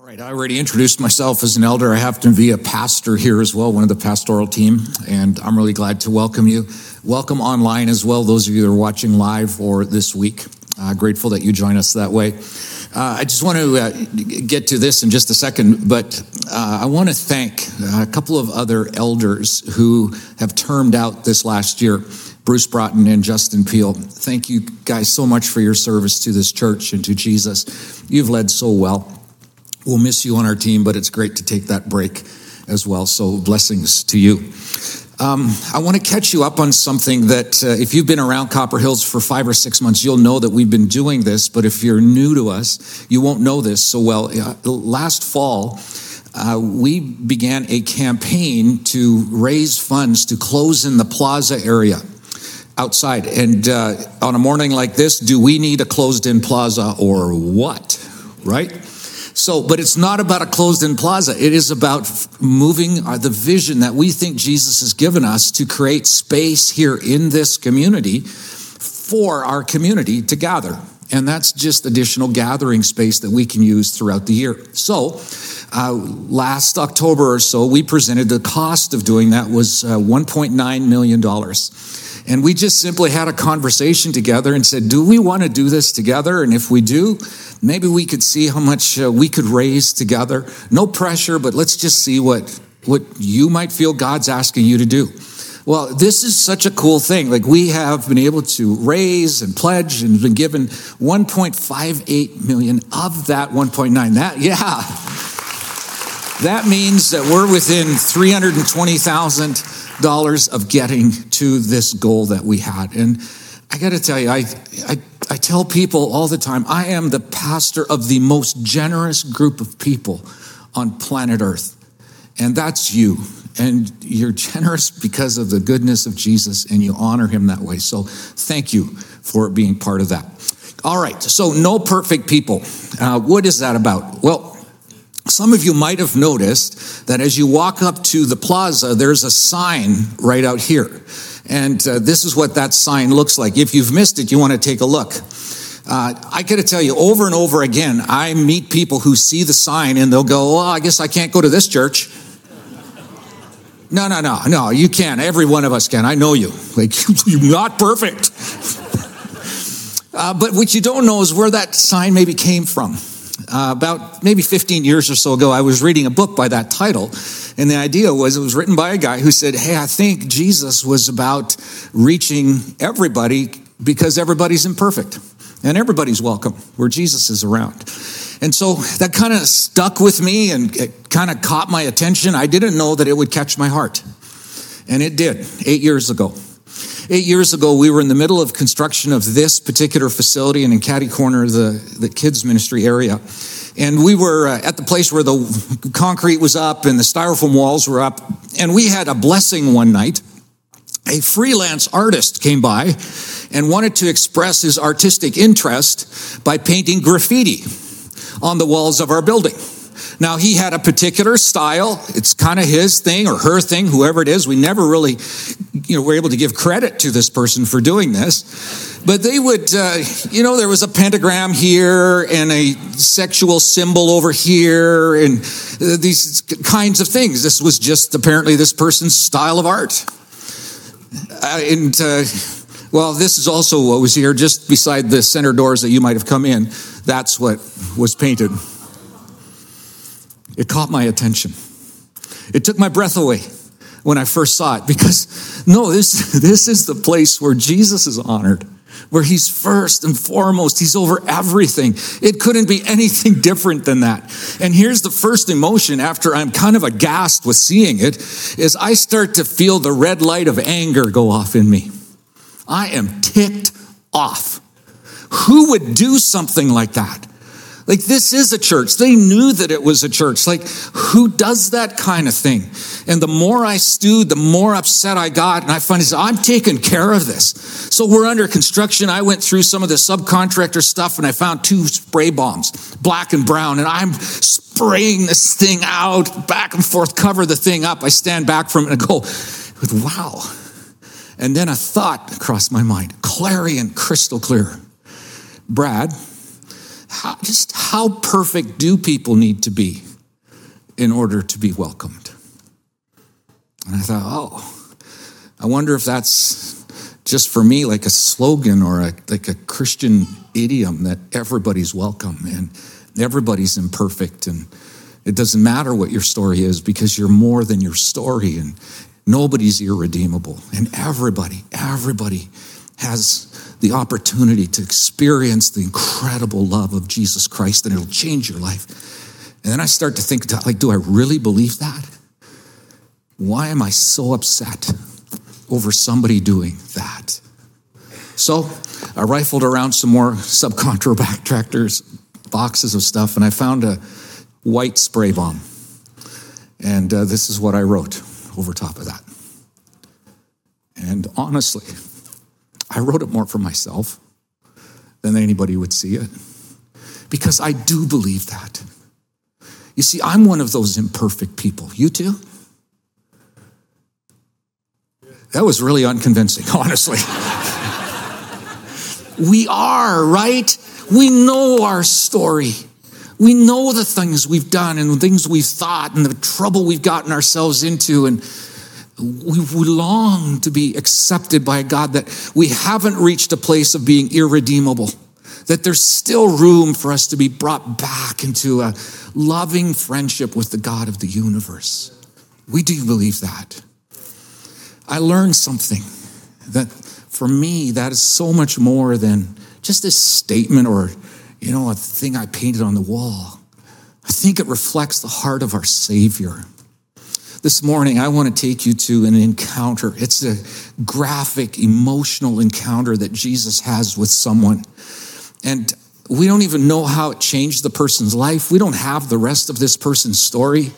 All right, I already introduced myself as an elder. I happen to be a pastor here as well, one of the pastoral team, and I'm really glad to welcome you. Welcome online as well, those of you that are watching live or this week. Uh, grateful that you join us that way. Uh, I just want to uh, get to this in just a second, but uh, I want to thank a couple of other elders who have termed out this last year. Bruce Broughton and Justin Peel. Thank you guys so much for your service to this church and to Jesus. You've led so well. We'll miss you on our team, but it's great to take that break as well. So blessings to you. Um, I want to catch you up on something that, uh, if you've been around Copper Hills for five or six months, you'll know that we've been doing this. But if you're new to us, you won't know this so well. Uh, last fall, uh, we began a campaign to raise funds to close in the plaza area outside. And uh, on a morning like this, do we need a closed in plaza or what? Right? So, but it's not about a closed in plaza. It is about moving uh, the vision that we think Jesus has given us to create space here in this community for our community to gather. And that's just additional gathering space that we can use throughout the year. So, uh, last October or so, we presented the cost of doing that was uh, $1.9 million. And we just simply had a conversation together and said, Do we want to do this together? And if we do, maybe we could see how much uh, we could raise together. No pressure, but let's just see what, what you might feel God's asking you to do. Well, this is such a cool thing. Like we have been able to raise and pledge and been given 1.58 million of that 1.9. That, yeah. That means that we're within 320,000 dollars of getting to this goal that we had. And I got to tell you, I, I, I tell people all the time, I am the pastor of the most generous group of people on planet Earth. And that's you. And you're generous because of the goodness of Jesus and you honor him that way. So thank you for being part of that. All right. So no perfect people. Uh, what is that about? Well, some of you might have noticed that as you walk up to the plaza, there's a sign right out here. And uh, this is what that sign looks like. If you've missed it, you want to take a look. Uh, I got to tell you, over and over again, I meet people who see the sign and they'll go, Well, I guess I can't go to this church. No, no, no, no, you can. Every one of us can. I know you. Like, you're not perfect. uh, but what you don't know is where that sign maybe came from uh, about maybe 15 years or so ago, I was reading a book by that title. And the idea was it was written by a guy who said, Hey, I think Jesus was about reaching everybody because everybody's imperfect and everybody's welcome where Jesus is around. And so that kind of stuck with me and it kind of caught my attention. I didn't know that it would catch my heart. And it did eight years ago. Eight years ago, we were in the middle of construction of this particular facility and in Caddy Corner, the, the kids ministry area. And we were uh, at the place where the concrete was up and the styrofoam walls were up. And we had a blessing one night. A freelance artist came by and wanted to express his artistic interest by painting graffiti on the walls of our building. Now, he had a particular style. It's kind of his thing or her thing, whoever it is. We never really, you know, were able to give credit to this person for doing this. But they would, uh, you know, there was a pentagram here and a sexual symbol over here and uh, these kinds of things. This was just apparently this person's style of art. Uh, and, uh, well, this is also what was here just beside the center doors that you might have come in. That's what was painted. It caught my attention. It took my breath away when I first saw it because no, this, this is the place where Jesus is honored, where he's first and foremost. He's over everything. It couldn't be anything different than that. And here's the first emotion after I'm kind of aghast with seeing it is I start to feel the red light of anger go off in me. I am ticked off. Who would do something like that? Like, this is a church. They knew that it was a church. Like, who does that kind of thing? And the more I stewed, the more upset I got. And I finally said, I'm taking care of this. So we're under construction. I went through some of the subcontractor stuff and I found two spray bombs, black and brown. And I'm spraying this thing out back and forth, cover the thing up. I stand back from it and go, wow. And then a thought crossed my mind, clarion crystal clear. Brad, how, just how perfect do people need to be in order to be welcomed? And I thought, oh, I wonder if that's just for me like a slogan or a, like a Christian idiom that everybody's welcome and everybody's imperfect and it doesn't matter what your story is because you're more than your story and nobody's irredeemable and everybody, everybody has the opportunity to experience the incredible love of Jesus Christ and it'll change your life. And then I start to think, like, do I really believe that? Why am I so upset over somebody doing that? So I rifled around some more subcontra backtractors, boxes of stuff, and I found a white spray bomb. And uh, this is what I wrote over top of that. And honestly, I wrote it more for myself than anybody would see it because I do believe that. You see, I'm one of those imperfect people. You too? That was really unconvincing, honestly. we are, right? We know our story. We know the things we've done and the things we've thought and the trouble we've gotten ourselves into. And we, we long to be accepted by God that we haven't reached a place of being irredeemable, that there's still room for us to be brought back into a loving friendship with the God of the universe. We do believe that. I learned something that for me, that is so much more than just a statement or, you know, a thing I painted on the wall. I think it reflects the heart of our Savior. This morning, I want to take you to an encounter. It's a graphic, emotional encounter that Jesus has with someone. And we don't even know how it changed the person's life. We don't have the rest of this person's story.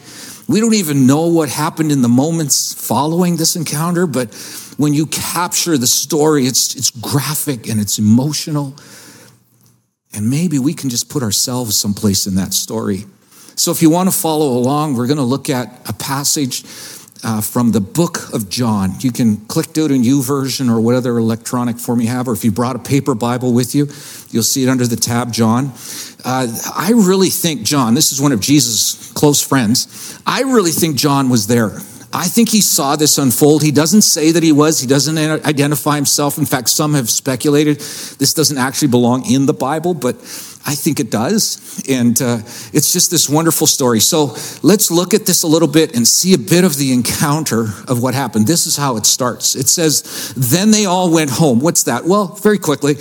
We don't even know what happened in the moments following this encounter, but when you capture the story, it's, it's graphic and it's emotional. And maybe we can just put ourselves someplace in that story. So, if you want to follow along, we're going to look at a passage uh, from the book of John. You can click to it in version or whatever electronic form you have, or if you brought a paper Bible with you, you'll see it under the tab John. Uh, I really think John, this is one of Jesus' close friends, I really think John was there. I think he saw this unfold. He doesn't say that he was. He doesn't identify himself. In fact, some have speculated this doesn't actually belong in the Bible, but I think it does. And uh, it's just this wonderful story. So let's look at this a little bit and see a bit of the encounter of what happened. This is how it starts. It says, Then they all went home. What's that? Well, very quickly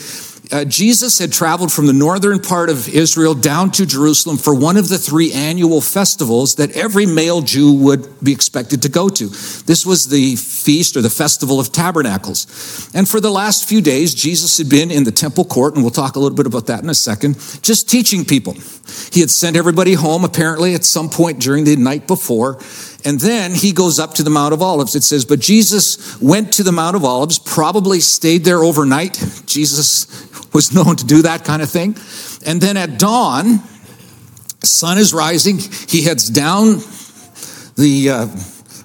uh, Jesus had traveled from the northern part of Israel down to Jerusalem for one of the three annual festivals that every male Jew would be expected to go to. This was the feast or the festival of tabernacles. And for the last few days, Jesus had been in the temple court, and we'll talk a little bit about that in a second, just teaching people. He had sent everybody home apparently at some point during the night before. And then he goes up to the Mount of Olives. It says, But Jesus went to the Mount of Olives, probably stayed there overnight. Jesus was known to do that kind of thing. And then at dawn, sun is rising. He heads down the uh,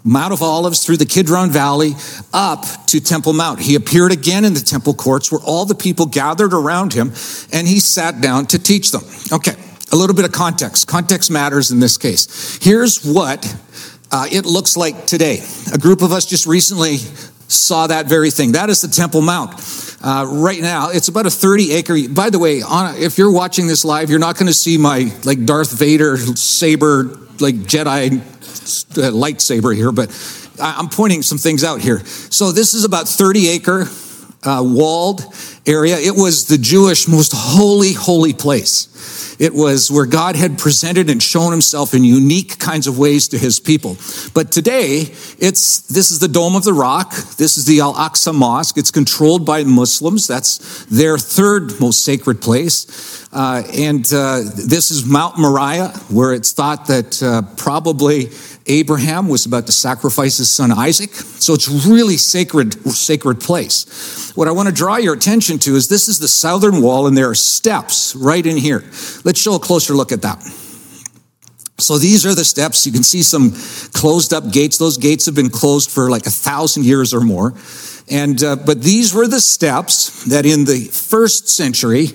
Mount of Olives through the Kidron Valley up to Temple Mount. He appeared again in the temple courts where all the people gathered around him and he sat down to teach them. Okay, a little bit of context. Context matters in this case. Here's what uh, it looks like today. A group of us just recently saw that very thing. That is the Temple Mount. Uh, right now, it's about a 30 acre. By the way, on, if you're watching this live, you're not going to see my like Darth Vader saber, like Jedi uh, lightsaber here, but I'm pointing some things out here. So this is about 30 acre uh, walled area. It was the Jewish most holy, holy place. It was where God had presented and shown himself in unique kinds of ways to his people. But today, it's, this is the Dome of the Rock. This is the Al Aqsa Mosque. It's controlled by Muslims. That's their third most sacred place. Uh, and uh, this is Mount Moriah, where it's thought that uh, probably Abraham was about to sacrifice his son Isaac. So it's really sacred, sacred place. What I want to draw your attention to is this is the southern wall, and there are steps right in here. Let's show a closer look at that. So these are the steps. You can see some closed up gates. Those gates have been closed for like a thousand years or more. And, uh, but these were the steps that in the first century,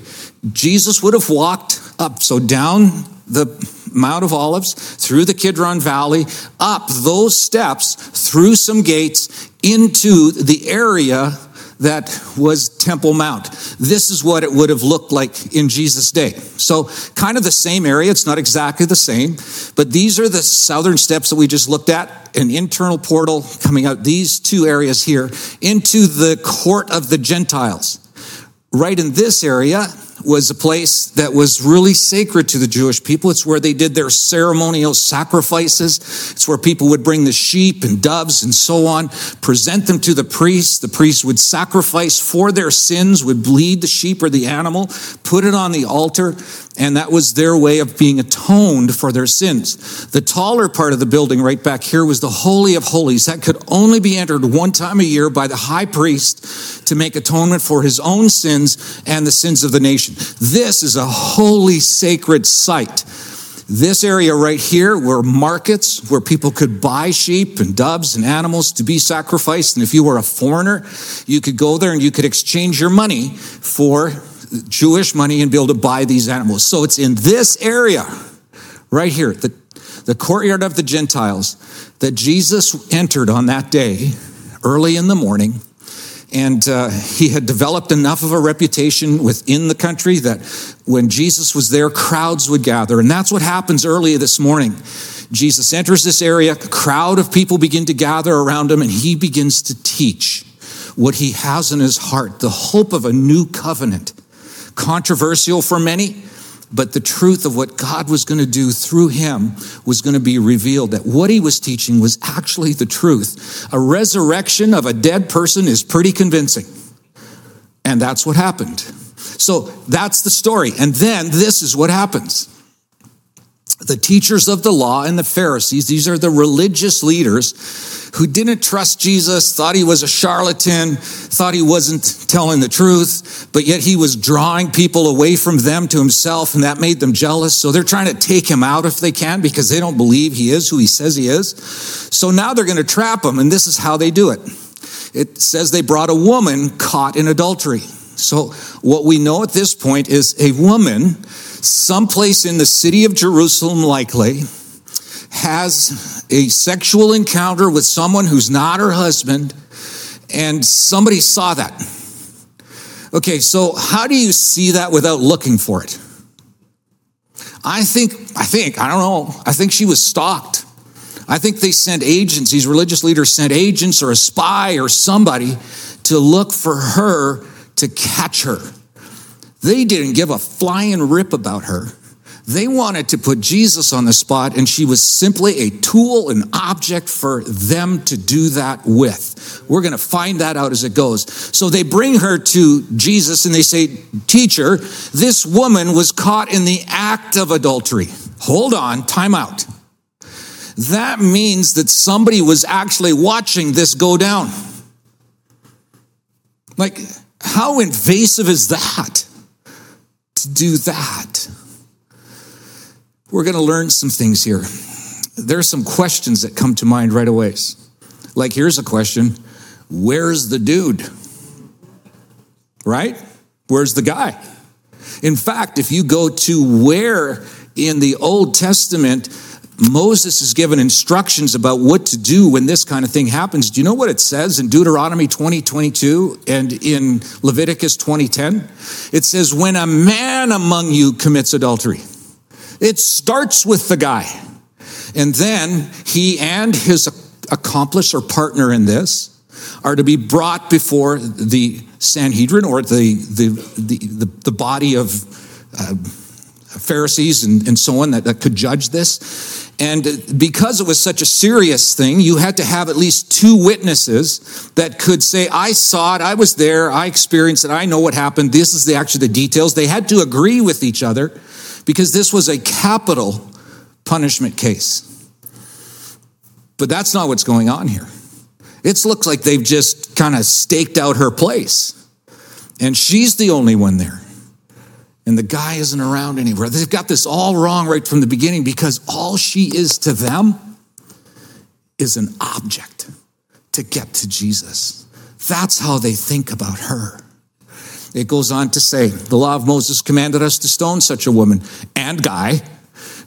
Jesus would have walked up. So down the Mount of Olives, through the Kidron Valley, up those steps, through some gates, into the area that was Temple Mount. This is what it would have looked like in Jesus' day. So, kind of the same area. It's not exactly the same, but these are the southern steps that we just looked at an internal portal coming out these two areas here into the court of the Gentiles. Right in this area, was a place that was really sacred to the Jewish people. It's where they did their ceremonial sacrifices. It's where people would bring the sheep and doves and so on, present them to the priest. The priest would sacrifice for their sins, would bleed the sheep or the animal, put it on the altar, and that was their way of being atoned for their sins. The taller part of the building right back here was the Holy of Holies. That could only be entered one time a year by the high priest to make atonement for his own sins and the sins of the nation. This is a holy, sacred site. This area right here were markets where people could buy sheep and doves and animals to be sacrificed. And if you were a foreigner, you could go there and you could exchange your money for Jewish money and be able to buy these animals. So it's in this area right here, the, the courtyard of the Gentiles, that Jesus entered on that day early in the morning. And uh, he had developed enough of a reputation within the country that when Jesus was there, crowds would gather. And that's what happens early this morning. Jesus enters this area, a crowd of people begin to gather around him, and he begins to teach what he has in his heart the hope of a new covenant controversial for many, but the truth of what God was going to do through him was going to be revealed. That what he was teaching was actually the truth. A resurrection of a dead person is pretty convincing. And that's what happened. So that's the story. And then this is what happens the teachers of the law and the Pharisees, these are the religious leaders who didn't trust Jesus, thought he was a charlatan, thought he wasn't telling the truth, but yet he was drawing people away from them to himself, and that made them jealous. So they're trying to take him out if they can because they don't believe he is who he says he is. So now they're going to trap him, and this is how they do it. It says they brought a woman caught in adultery. So what we know at this point is a woman someplace in the city of Jerusalem, likely, has a sexual encounter with someone who's not her husband, and somebody saw that. Okay, so how do you see that without looking for it? I think, I think, I don't know, I think she was stalked. I think they sent agents, these religious leaders sent agents or a spy or somebody to look for her to catch her. They didn't give a flying rip about her. They wanted to put Jesus on the spot, and she was simply a tool, an object for them to do that with. We're going to find that out as it goes. So they bring her to Jesus and they say, Teacher, this woman was caught in the act of adultery. Hold on, time out. That means that somebody was actually watching this go down. Like, how invasive is that? Do that. We're going to learn some things here. There are some questions that come to mind right away. Like, here's a question Where's the dude? Right? Where's the guy? In fact, if you go to where in the Old Testament Moses is given instructions about what to do when this kind of thing happens. Do you know what it says in Deuteronomy 20, 22 and in Leviticus 2010? It says, when a man among you commits adultery, it starts with the guy. And then he and his accomplice or partner in this are to be brought before the Sanhedrin or the, the, the, the, body of uh, Pharisees and, and so on that, that could judge this. And because it was such a serious thing, you had to have at least two witnesses that could say, I saw it, I was there, I experienced it, I know what happened, this is the actually the details. They had to agree with each other because this was a capital punishment case. But that's not what's going on here. It looks like they've just kind of staked out her place. And she's the only one there and the guy isn't around anywhere. They've got this all wrong right from the beginning because all she is to them is an object to get to Jesus. That's how they think about her. It goes on to say, the law of Moses commanded us to stone such a woman and guy.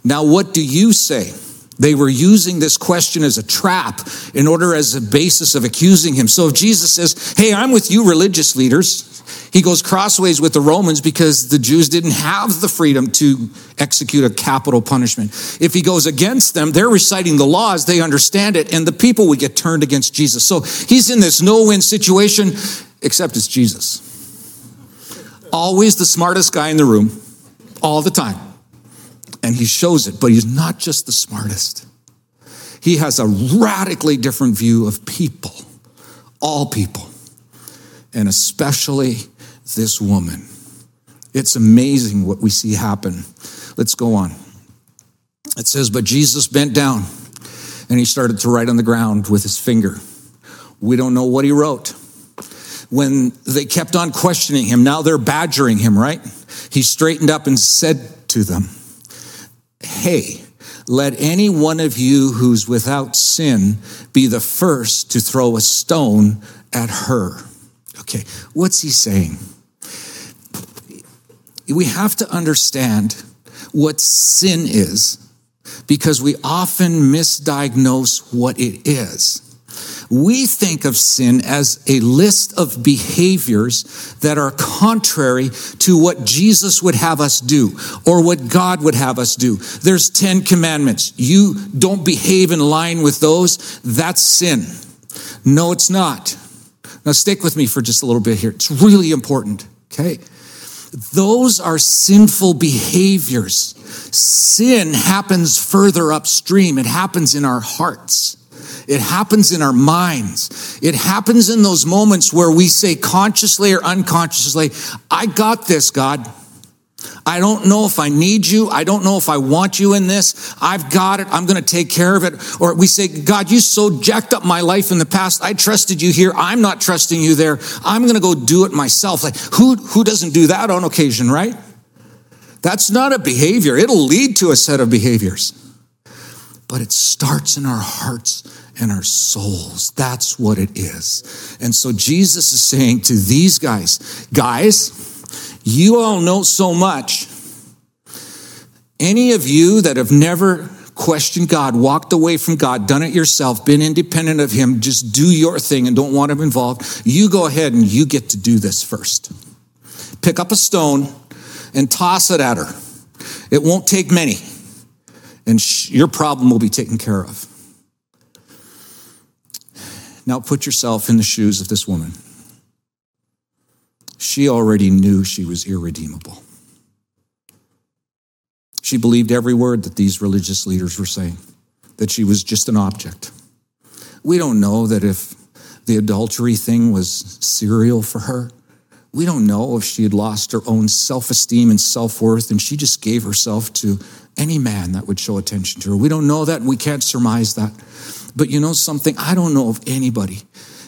Now, what do you say? They were using this question as a trap in order as a basis of accusing him. So if Jesus says, Hey, I'm with you, religious leaders, he goes crossways with the Romans because the Jews didn't have the freedom to execute a capital punishment. If he goes against them, they're reciting the laws, they understand it, and the people would get turned against Jesus. So he's in this no win situation, except it's Jesus. Always the smartest guy in the room, all the time. And he shows it, but he's not just the smartest. He has a radically different view of people, all people, and especially this woman. It's amazing what we see happen. Let's go on. It says, But Jesus bent down and he started to write on the ground with his finger. We don't know what he wrote. When they kept on questioning him, now they're badgering him, right? He straightened up and said to them, Hey, let any one of you who's without sin be the first to throw a stone at her. Okay, what's he saying? we have to understand what sin is because we often misdiagnose what it is. We think of sin as a list of behaviors that are contrary to what Jesus would have us do or what God would have us do. There's 10 commandments. You don't behave in line with those. That's sin. No, it's not. Now, stick with me for just a little bit here. It's really important. Okay. Those are sinful behaviors. Sin happens further upstream. It happens in our hearts. It happens in our minds. It happens in those moments where we say consciously or unconsciously, I got this, God. I don't know if I need you. I don't know if I want you in this. I've got it. I'm going to take care of it. Or we say, God, you so jacked up my life in the past. I trusted you here. I'm not trusting you there. I'm going to go do it myself. Like who, who doesn't do that on occasion, right? That's not a behavior. It'll lead to a set of behaviors. But it starts in our hearts and our souls. That's what it is. And so Jesus is saying to these guys, guys, you all know so much. Any of you that have never questioned God, walked away from God, done it yourself, been independent of Him, just do your thing and don't want Him involved, you go ahead and you get to do this first. Pick up a stone and toss it at her. It won't take many, and sh- your problem will be taken care of. Now put yourself in the shoes of this woman she already knew she was irredeemable. She believed every word that these religious leaders were saying, that she was just an object. We don't know that if the adultery thing was serial for her. We don't know if she had lost her own self esteem and self worth and she just gave herself to any man that would show attention to her. We don't know that. We can't surmise that. But you know something? I don't know of anybody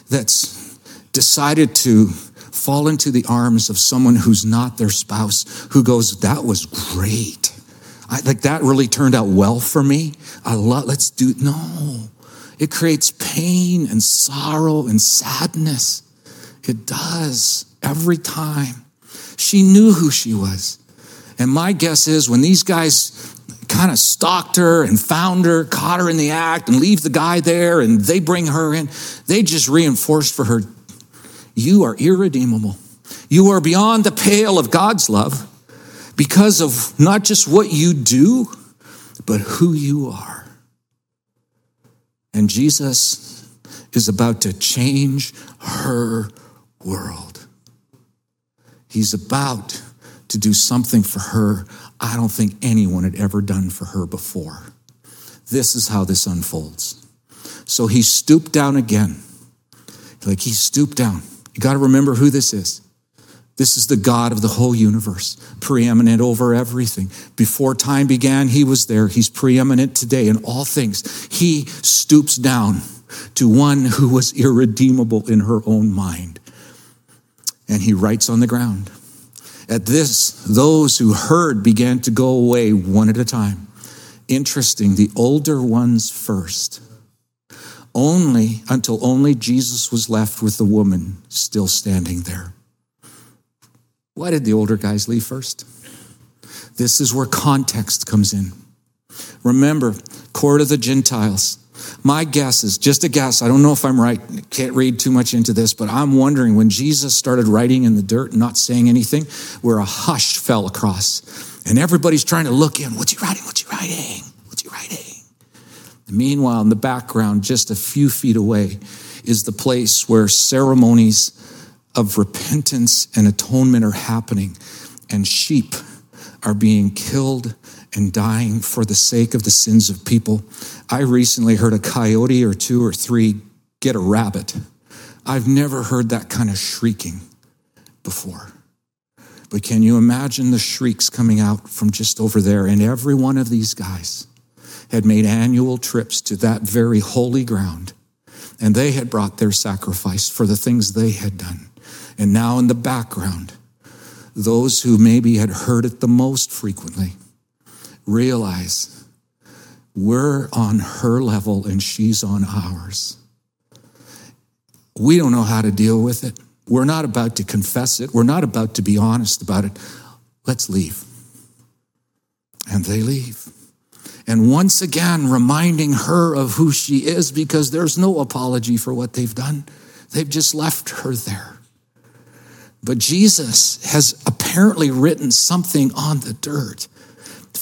that's decided to fall into the arms of someone who's not their spouse who goes, That was great. I, like that really turned out well for me. I love, let's do, no. It creates pain and sorrow and sadness. It does every time. She knew who she was. And my guess is when these guys kind of stalked her and found her, caught her in the act, and leave the guy there, and they bring her in, they just reinforced for her you are irredeemable. You are beyond the pale of God's love because of not just what you do, but who you are. And Jesus is about to change her world. He's about to do something for her I don't think anyone had ever done for her before. This is how this unfolds. So he stooped down again. Like he stooped down. You got to remember who this is. This is the God of the whole universe, preeminent over everything. Before time began, he was there. He's preeminent today in all things. He stoops down to one who was irredeemable in her own mind. And he writes on the ground. At this, those who heard began to go away one at a time. Interesting, the older ones first only until only Jesus was left with the woman still standing there. Why did the older guys leave first? This is where context comes in. Remember, court of the Gentiles. My guess is just a guess. I don't know if I'm right. Can't read too much into this, but I'm wondering when Jesus started writing in the dirt and not saying anything, where a hush fell across. And everybody's trying to look in. What's he writing? What's he writing? What's he writing? And meanwhile, in the background, just a few feet away, is the place where ceremonies of repentance and atonement are happening, and sheep are being killed and dying for the sake of the sins of people. I recently heard a coyote or two or three get a rabbit. I've never heard that kind of shrieking before. But can you imagine the shrieks coming out from just over there? And every one of these guys had made annual trips to that very holy ground, and they had brought their sacrifice for the things they had done. And now, in the background, those who maybe had heard it the most frequently realize we're on her level and she's on ours. We don't know how to deal with it. We're not about to confess it. We're not about to be honest about it. Let's leave. And they leave. And once again, reminding her of who she is because there's no apology for what they've done. They've just left her there. But Jesus has apparently written something on the dirt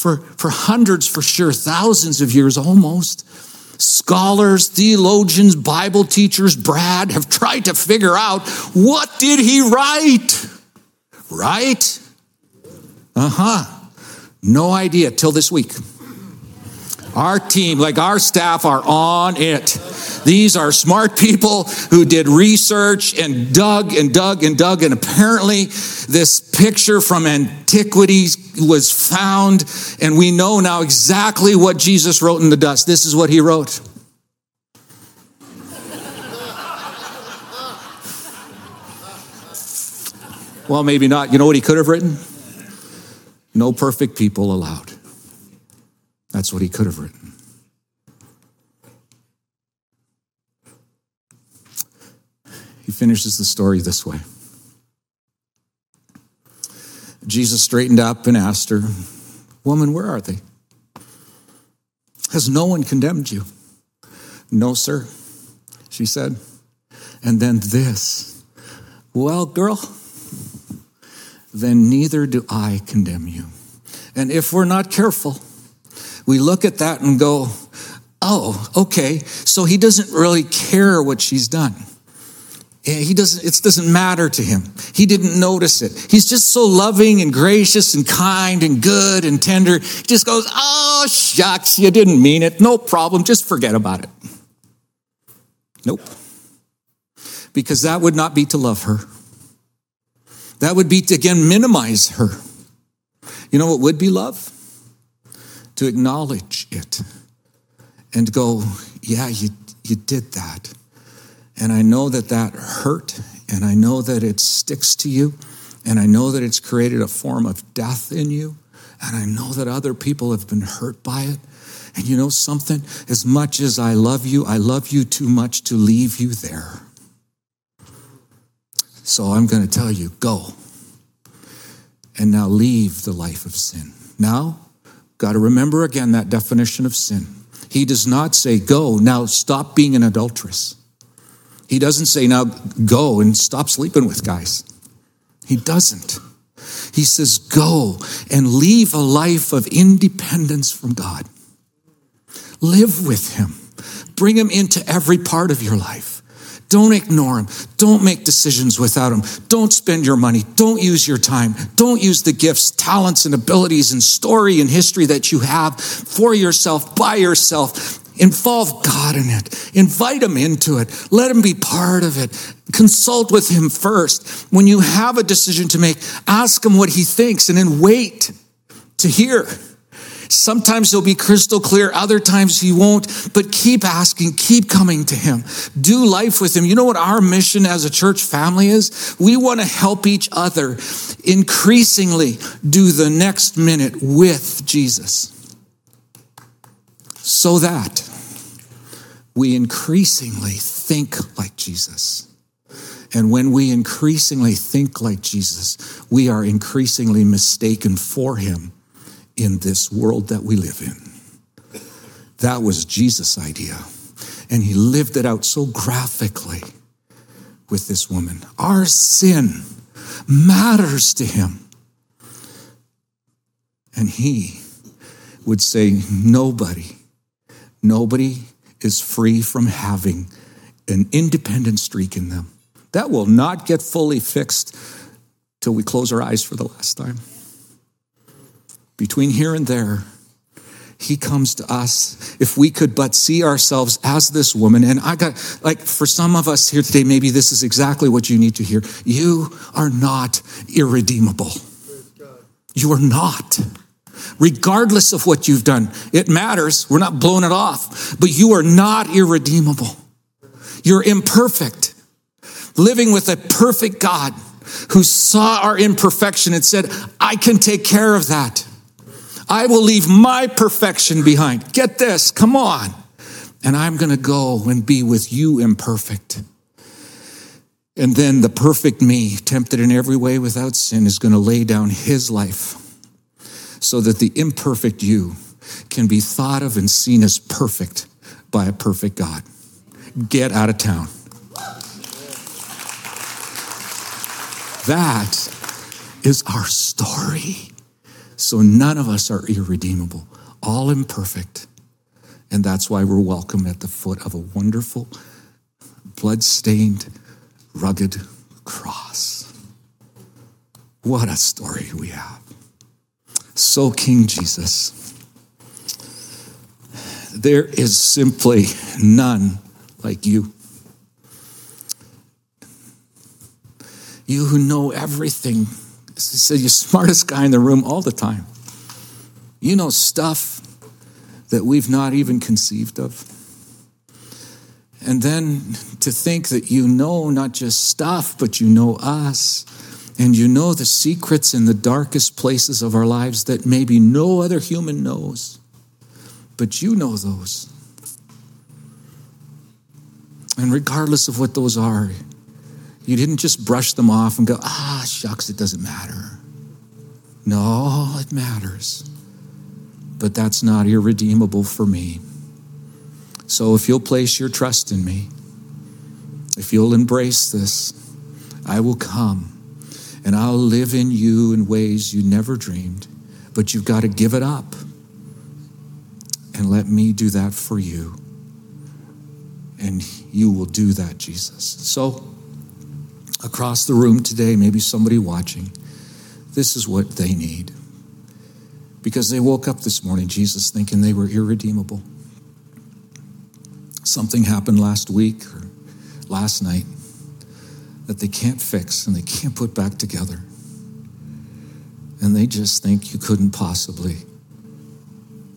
for, for hundreds, for sure, thousands of years almost. Scholars, theologians, Bible teachers, Brad have tried to figure out what did he write? Right? Uh huh. No idea till this week. Our team, like our staff, are on it. These are smart people who did research and dug and dug and dug. And apparently, this picture from antiquities was found. And we know now exactly what Jesus wrote in the dust. This is what he wrote. Well, maybe not. You know what he could have written? No perfect people allowed. That's what he could have written. He finishes the story this way Jesus straightened up and asked her, Woman, where are they? Has no one condemned you? No, sir, she said. And then this, Well, girl, then neither do I condemn you. And if we're not careful, we look at that and go, oh, okay, so he doesn't really care what she's done. He doesn't, it doesn't matter to him. He didn't notice it. He's just so loving and gracious and kind and good and tender. He just goes, oh, shucks, you didn't mean it. No problem. Just forget about it. Nope. Because that would not be to love her. That would be to, again, minimize her. You know what would be love? To acknowledge it and go, yeah, you, you did that. And I know that that hurt, and I know that it sticks to you, and I know that it's created a form of death in you, and I know that other people have been hurt by it. And you know something? As much as I love you, I love you too much to leave you there. So I'm going to tell you go. And now leave the life of sin. Now, Got to remember again that definition of sin. He does not say, Go, now stop being an adulteress. He doesn't say, Now go and stop sleeping with guys. He doesn't. He says, Go and leave a life of independence from God. Live with Him, bring Him into every part of your life. Don't ignore him. Don't make decisions without him. Don't spend your money. Don't use your time. Don't use the gifts, talents, and abilities and story and history that you have for yourself, by yourself. Involve God in it. Invite him into it. Let him be part of it. Consult with him first. When you have a decision to make, ask him what he thinks and then wait to hear. Sometimes he'll be crystal clear, other times he won't, but keep asking, keep coming to him. Do life with him. You know what our mission as a church family is? We want to help each other increasingly do the next minute with Jesus so that we increasingly think like Jesus And when we increasingly think like Jesus, we are increasingly mistaken for him in this world that we live in. That was Jesus' idea. And he lived it out so graphically with this woman. Our sin matters to him. And he would say, Nobody, nobody is free from having an independent streak in them. That will not get fully fixed till we close our eyes for the last time. Between here and there, he comes to us if we could but see ourselves as this woman. And I got, like, for some of us here today, maybe this is exactly what you need to hear. You are not irredeemable. You are not. Regardless of what you've done, it matters. We're not blowing it off, but you are not irredeemable. You're imperfect. Living with a perfect God who saw our imperfection and said, I can take care of that. I will leave my perfection behind. Get this, come on. And I'm going to go and be with you imperfect. And then the perfect me, tempted in every way without sin, is going to lay down his life so that the imperfect you can be thought of and seen as perfect by a perfect God. Get out of town. That is our story. So none of us are irredeemable, all imperfect. And that's why we're welcome at the foot of a wonderful, blood-stained, rugged cross. What a story we have. So, King Jesus, there is simply none like you. You who know everything he said, You're smartest guy in the room all the time. You know stuff that we've not even conceived of. And then to think that you know not just stuff, but you know us. And you know the secrets in the darkest places of our lives that maybe no other human knows. But you know those. And regardless of what those are, you didn't just brush them off and go, ah, shucks, it doesn't matter. No, it matters. But that's not irredeemable for me. So if you'll place your trust in me, if you'll embrace this, I will come and I'll live in you in ways you never dreamed. But you've got to give it up and let me do that for you. And you will do that, Jesus. So, across the room today, maybe somebody watching, this is what they need. Because they woke up this morning, Jesus, thinking they were irredeemable. Something happened last week or last night that they can't fix and they can't put back together. And they just think you couldn't possibly,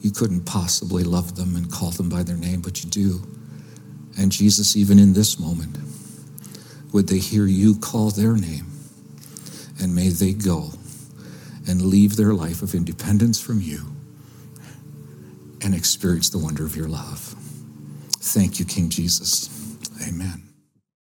you couldn't possibly love them and call them by their name, but you do. And Jesus, even in this moment, would they hear you call their name? And may they go and leave their life of independence from you and experience the wonder of your love. Thank you, King Jesus. Amen.